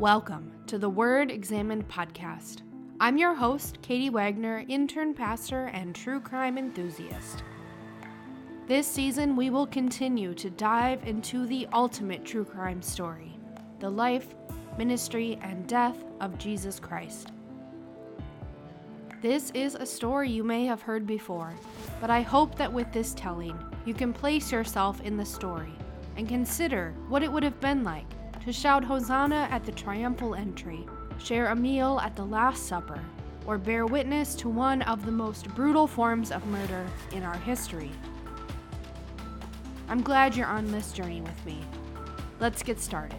Welcome to the Word Examined podcast. I'm your host, Katie Wagner, intern pastor and true crime enthusiast. This season, we will continue to dive into the ultimate true crime story the life, ministry, and death of Jesus Christ. This is a story you may have heard before, but I hope that with this telling, you can place yourself in the story and consider what it would have been like to shout Hosanna at the triumphal entry, share a meal at the Last Supper, or bear witness to one of the most brutal forms of murder in our history. I'm glad you're on this journey with me. Let's get started.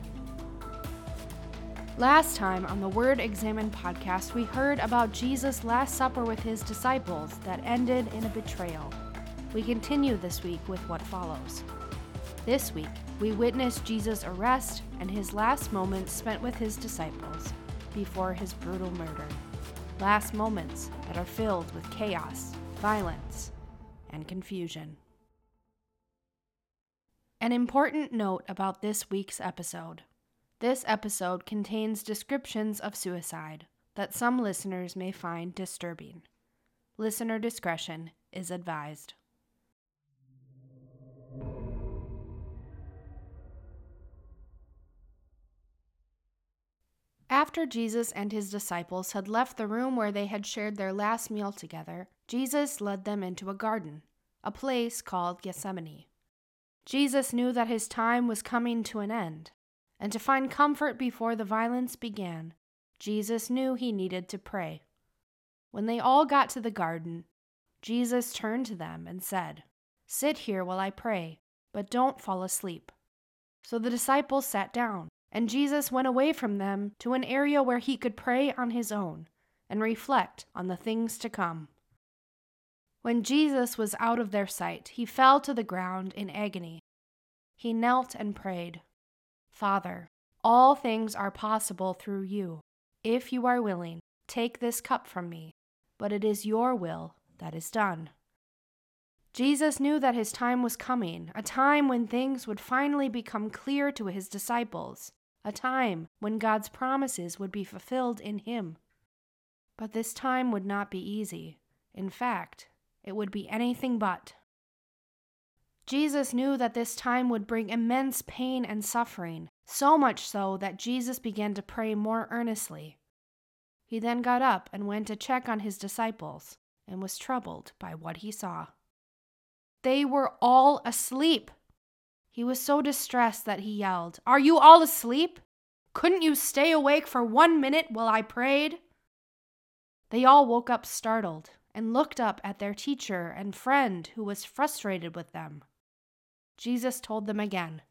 Last time on the Word Examined podcast, we heard about Jesus' Last Supper with his disciples that ended in a betrayal. We continue this week with what follows. This week, we witness Jesus' arrest and his last moments spent with his disciples before his brutal murder. Last moments that are filled with chaos, violence, and confusion. An important note about this week's episode this episode contains descriptions of suicide that some listeners may find disturbing. Listener discretion is advised. After Jesus and his disciples had left the room where they had shared their last meal together, Jesus led them into a garden, a place called Gethsemane. Jesus knew that his time was coming to an end, and to find comfort before the violence began, Jesus knew he needed to pray. When they all got to the garden, Jesus turned to them and said, Sit here while I pray, but don't fall asleep. So the disciples sat down, and Jesus went away from them to an area where he could pray on his own and reflect on the things to come. When Jesus was out of their sight, he fell to the ground in agony. He knelt and prayed. Father, all things are possible through you. If you are willing, take this cup from me, but it is your will that is done. Jesus knew that his time was coming, a time when things would finally become clear to his disciples, a time when God's promises would be fulfilled in him. But this time would not be easy. In fact, it would be anything but. Jesus knew that this time would bring immense pain and suffering, so much so that Jesus began to pray more earnestly. He then got up and went to check on his disciples and was troubled by what he saw. They were all asleep. He was so distressed that he yelled, Are you all asleep? Couldn't you stay awake for one minute while I prayed? They all woke up startled and looked up at their teacher and friend who was frustrated with them. Jesus told them again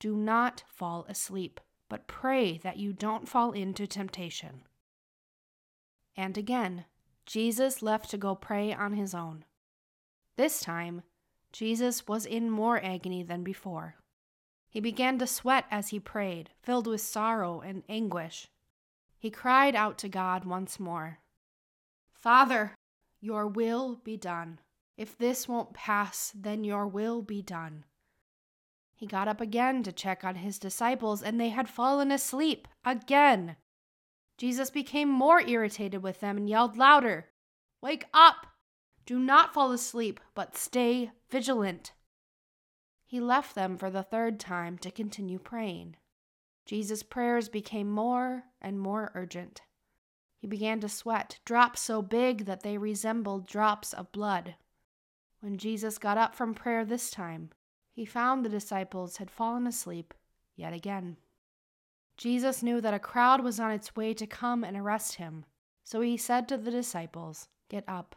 Do not fall asleep, but pray that you don't fall into temptation. And again, Jesus left to go pray on his own. This time, Jesus was in more agony than before. He began to sweat as he prayed, filled with sorrow and anguish. He cried out to God once more Father, your will be done. If this won't pass, then your will be done. He got up again to check on his disciples, and they had fallen asleep again. Jesus became more irritated with them and yelled louder Wake up! Do not fall asleep, but stay vigilant. He left them for the third time to continue praying. Jesus' prayers became more and more urgent. He began to sweat, drops so big that they resembled drops of blood. When Jesus got up from prayer this time, he found the disciples had fallen asleep yet again. Jesus knew that a crowd was on its way to come and arrest him, so he said to the disciples, Get up,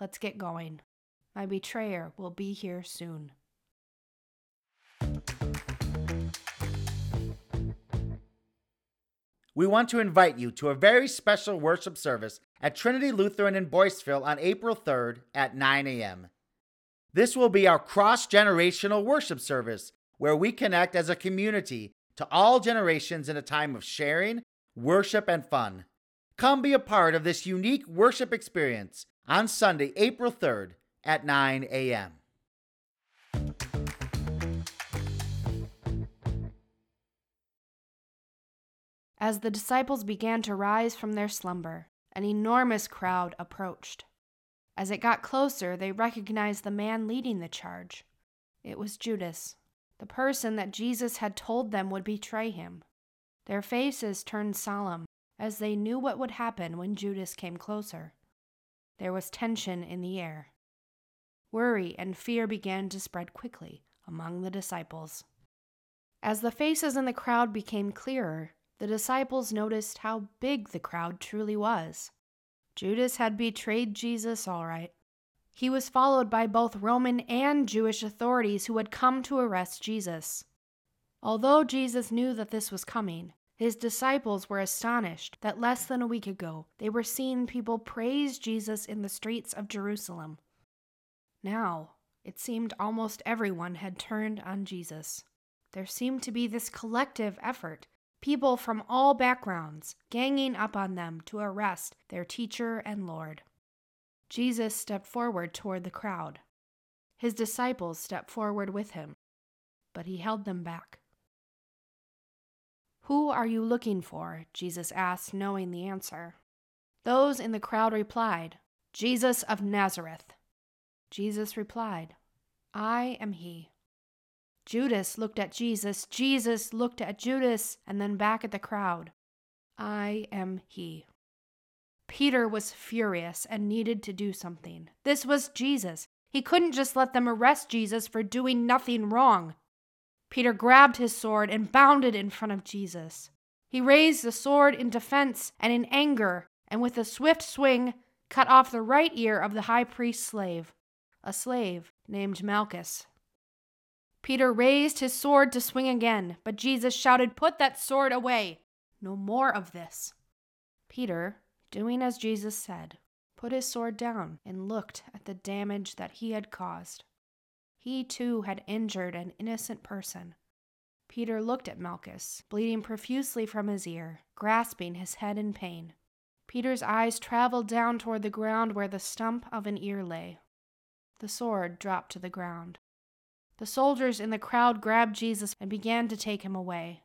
let's get going. My betrayer will be here soon. We want to invite you to a very special worship service at Trinity Lutheran in Boyceville on April 3rd at 9 a.m. This will be our cross generational worship service where we connect as a community to all generations in a time of sharing, worship, and fun. Come be a part of this unique worship experience on Sunday, April 3rd at 9 a.m. As the disciples began to rise from their slumber, an enormous crowd approached. As it got closer, they recognized the man leading the charge. It was Judas, the person that Jesus had told them would betray him. Their faces turned solemn as they knew what would happen when Judas came closer. There was tension in the air. Worry and fear began to spread quickly among the disciples. As the faces in the crowd became clearer, the disciples noticed how big the crowd truly was. Judas had betrayed Jesus all right. He was followed by both Roman and Jewish authorities who had come to arrest Jesus. Although Jesus knew that this was coming, his disciples were astonished that less than a week ago they were seeing people praise Jesus in the streets of Jerusalem. Now, it seemed almost everyone had turned on Jesus. There seemed to be this collective effort, people from all backgrounds ganging up on them to arrest their teacher and Lord. Jesus stepped forward toward the crowd. His disciples stepped forward with him, but he held them back. Who are you looking for? Jesus asked, knowing the answer. Those in the crowd replied, Jesus of Nazareth. Jesus replied, I am he. Judas looked at Jesus, Jesus looked at Judas, and then back at the crowd. I am he. Peter was furious and needed to do something. This was Jesus. He couldn't just let them arrest Jesus for doing nothing wrong. Peter grabbed his sword and bounded in front of Jesus. He raised the sword in defense and in anger, and with a swift swing, cut off the right ear of the high priest's slave, a slave named Malchus. Peter raised his sword to swing again, but Jesus shouted, Put that sword away! No more of this. Peter, doing as Jesus said, put his sword down and looked at the damage that he had caused. He too had injured an innocent person. Peter looked at Malchus, bleeding profusely from his ear, grasping his head in pain. Peter's eyes traveled down toward the ground where the stump of an ear lay. The sword dropped to the ground. The soldiers in the crowd grabbed Jesus and began to take him away.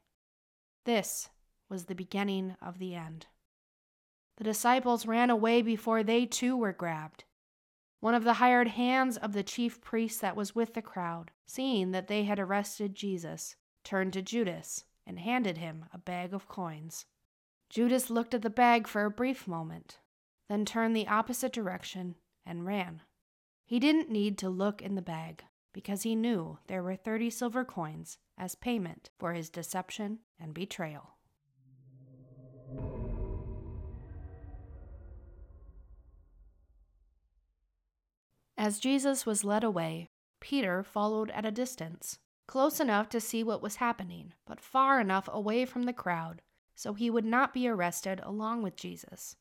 This was the beginning of the end. The disciples ran away before they too were grabbed. One of the hired hands of the chief priest that was with the crowd, seeing that they had arrested Jesus, turned to Judas and handed him a bag of coins. Judas looked at the bag for a brief moment, then turned the opposite direction and ran. He didn't need to look in the bag because he knew there were 30 silver coins as payment for his deception and betrayal. As Jesus was led away, Peter followed at a distance, close enough to see what was happening, but far enough away from the crowd so he would not be arrested along with Jesus.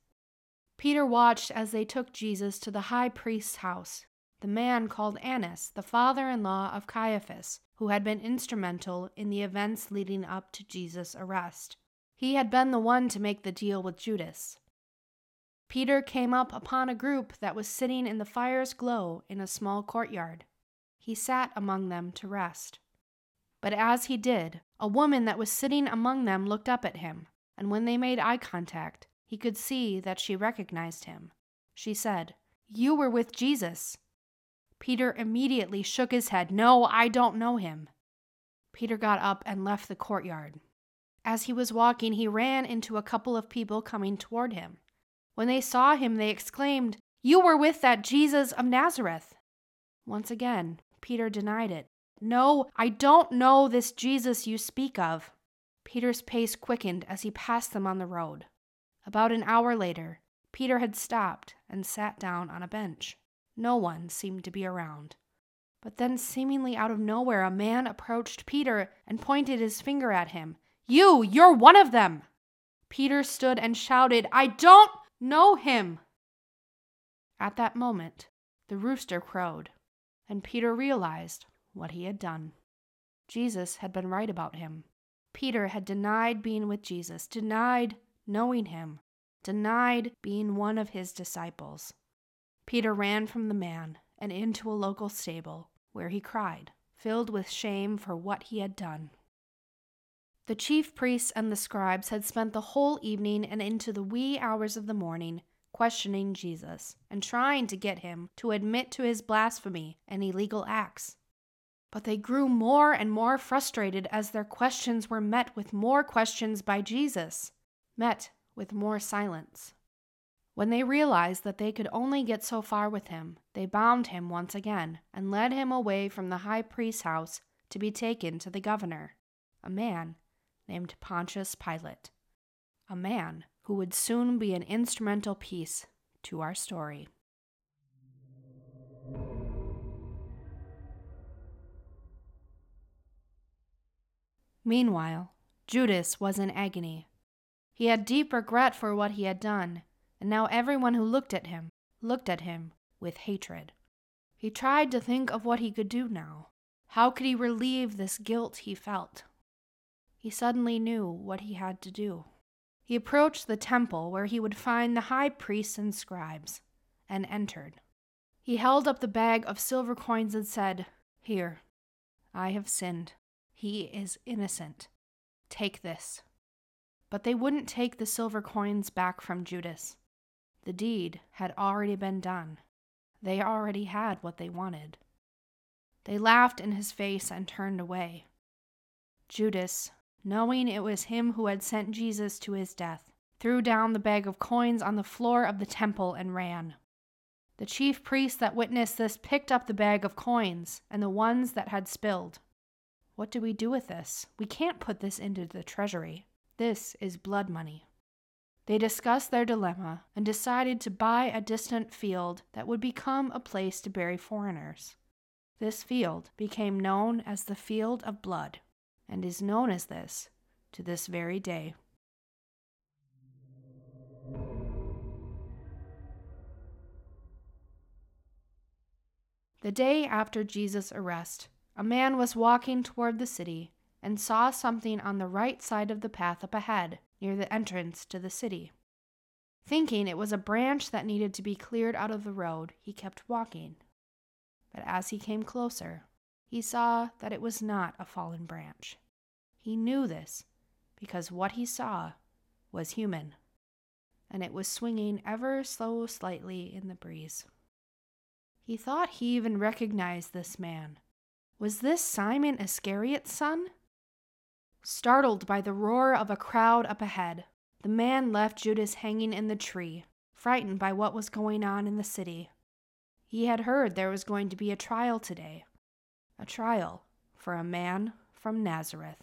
Peter watched as they took Jesus to the high priest's house, the man called Annas, the father in law of Caiaphas, who had been instrumental in the events leading up to Jesus' arrest. He had been the one to make the deal with Judas. Peter came up upon a group that was sitting in the fire's glow in a small courtyard. He sat among them to rest. But as he did, a woman that was sitting among them looked up at him, and when they made eye contact, he could see that she recognized him. She said, You were with Jesus. Peter immediately shook his head. No, I don't know him. Peter got up and left the courtyard. As he was walking, he ran into a couple of people coming toward him. When they saw him, they exclaimed, You were with that Jesus of Nazareth. Once again, Peter denied it. No, I don't know this Jesus you speak of. Peter's pace quickened as he passed them on the road. About an hour later, Peter had stopped and sat down on a bench. No one seemed to be around. But then, seemingly out of nowhere, a man approached Peter and pointed his finger at him. You, you're one of them! Peter stood and shouted, I don't know him. At that moment, the rooster crowed, and Peter realized what he had done. Jesus had been right about him. Peter had denied being with Jesus, denied knowing him, denied being one of his disciples. Peter ran from the man and into a local stable, where he cried, filled with shame for what he had done. The chief priests and the scribes had spent the whole evening and into the wee hours of the morning questioning Jesus and trying to get him to admit to his blasphemy and illegal acts. But they grew more and more frustrated as their questions were met with more questions by Jesus, met with more silence. When they realized that they could only get so far with him, they bound him once again and led him away from the high priest's house to be taken to the governor, a man named Pontius Pilate, a man who would soon be an instrumental piece to our story. Meanwhile, Judas was in agony. He had deep regret for what he had done, and now everyone who looked at him looked at him with hatred. He tried to think of what he could do now. How could he relieve this guilt he felt? He suddenly knew what he had to do. He approached the temple where he would find the high priests and scribes, and entered. He held up the bag of silver coins and said, Here, I have sinned. He is innocent. Take this. But they wouldn't take the silver coins back from Judas. The deed had already been done. They already had what they wanted. They laughed in his face and turned away. Judas, knowing it was him who had sent Jesus to his death, threw down the bag of coins on the floor of the temple and ran. The chief priests that witnessed this picked up the bag of coins and the ones that had spilled. What do we do with this? We can't put this into the treasury. This is blood money. They discussed their dilemma and decided to buy a distant field that would become a place to bury foreigners. This field became known as the Field of Blood and is known as this to this very day. The day after Jesus' arrest, a man was walking toward the city and saw something on the right side of the path up ahead, near the entrance to the city. Thinking it was a branch that needed to be cleared out of the road, he kept walking. But as he came closer, he saw that it was not a fallen branch. He knew this because what he saw was human, and it was swinging ever so slightly in the breeze. He thought he even recognized this man. Was this Simon Iscariot's son? Startled by the roar of a crowd up ahead, the man left Judas hanging in the tree, frightened by what was going on in the city. He had heard there was going to be a trial today, a trial for a man from Nazareth.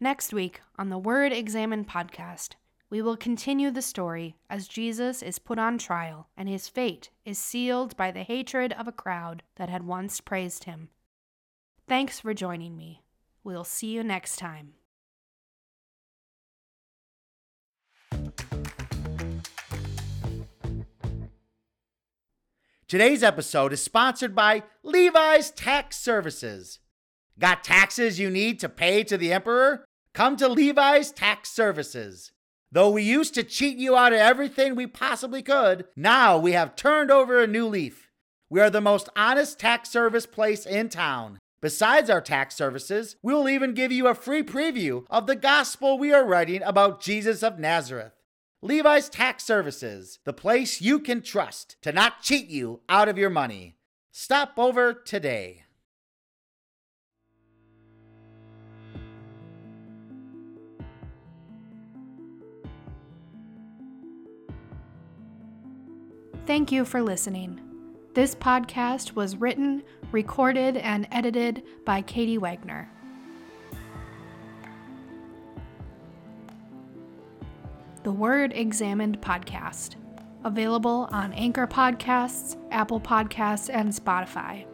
Next week on the Word Examined podcast, we will continue the story as Jesus is put on trial and his fate is sealed by the hatred of a crowd that had once praised him. Thanks for joining me. We'll see you next time. Today's episode is sponsored by Levi's Tax Services. Got taxes you need to pay to the emperor? Come to Levi's Tax Services. Though we used to cheat you out of everything we possibly could, now we have turned over a new leaf. We are the most honest tax service place in town. Besides our tax services, we will even give you a free preview of the gospel we are writing about Jesus of Nazareth. Levi's Tax Services, the place you can trust to not cheat you out of your money. Stop over today. Thank you for listening. This podcast was written, recorded, and edited by Katie Wagner. The Word Examined podcast, available on Anchor Podcasts, Apple Podcasts, and Spotify.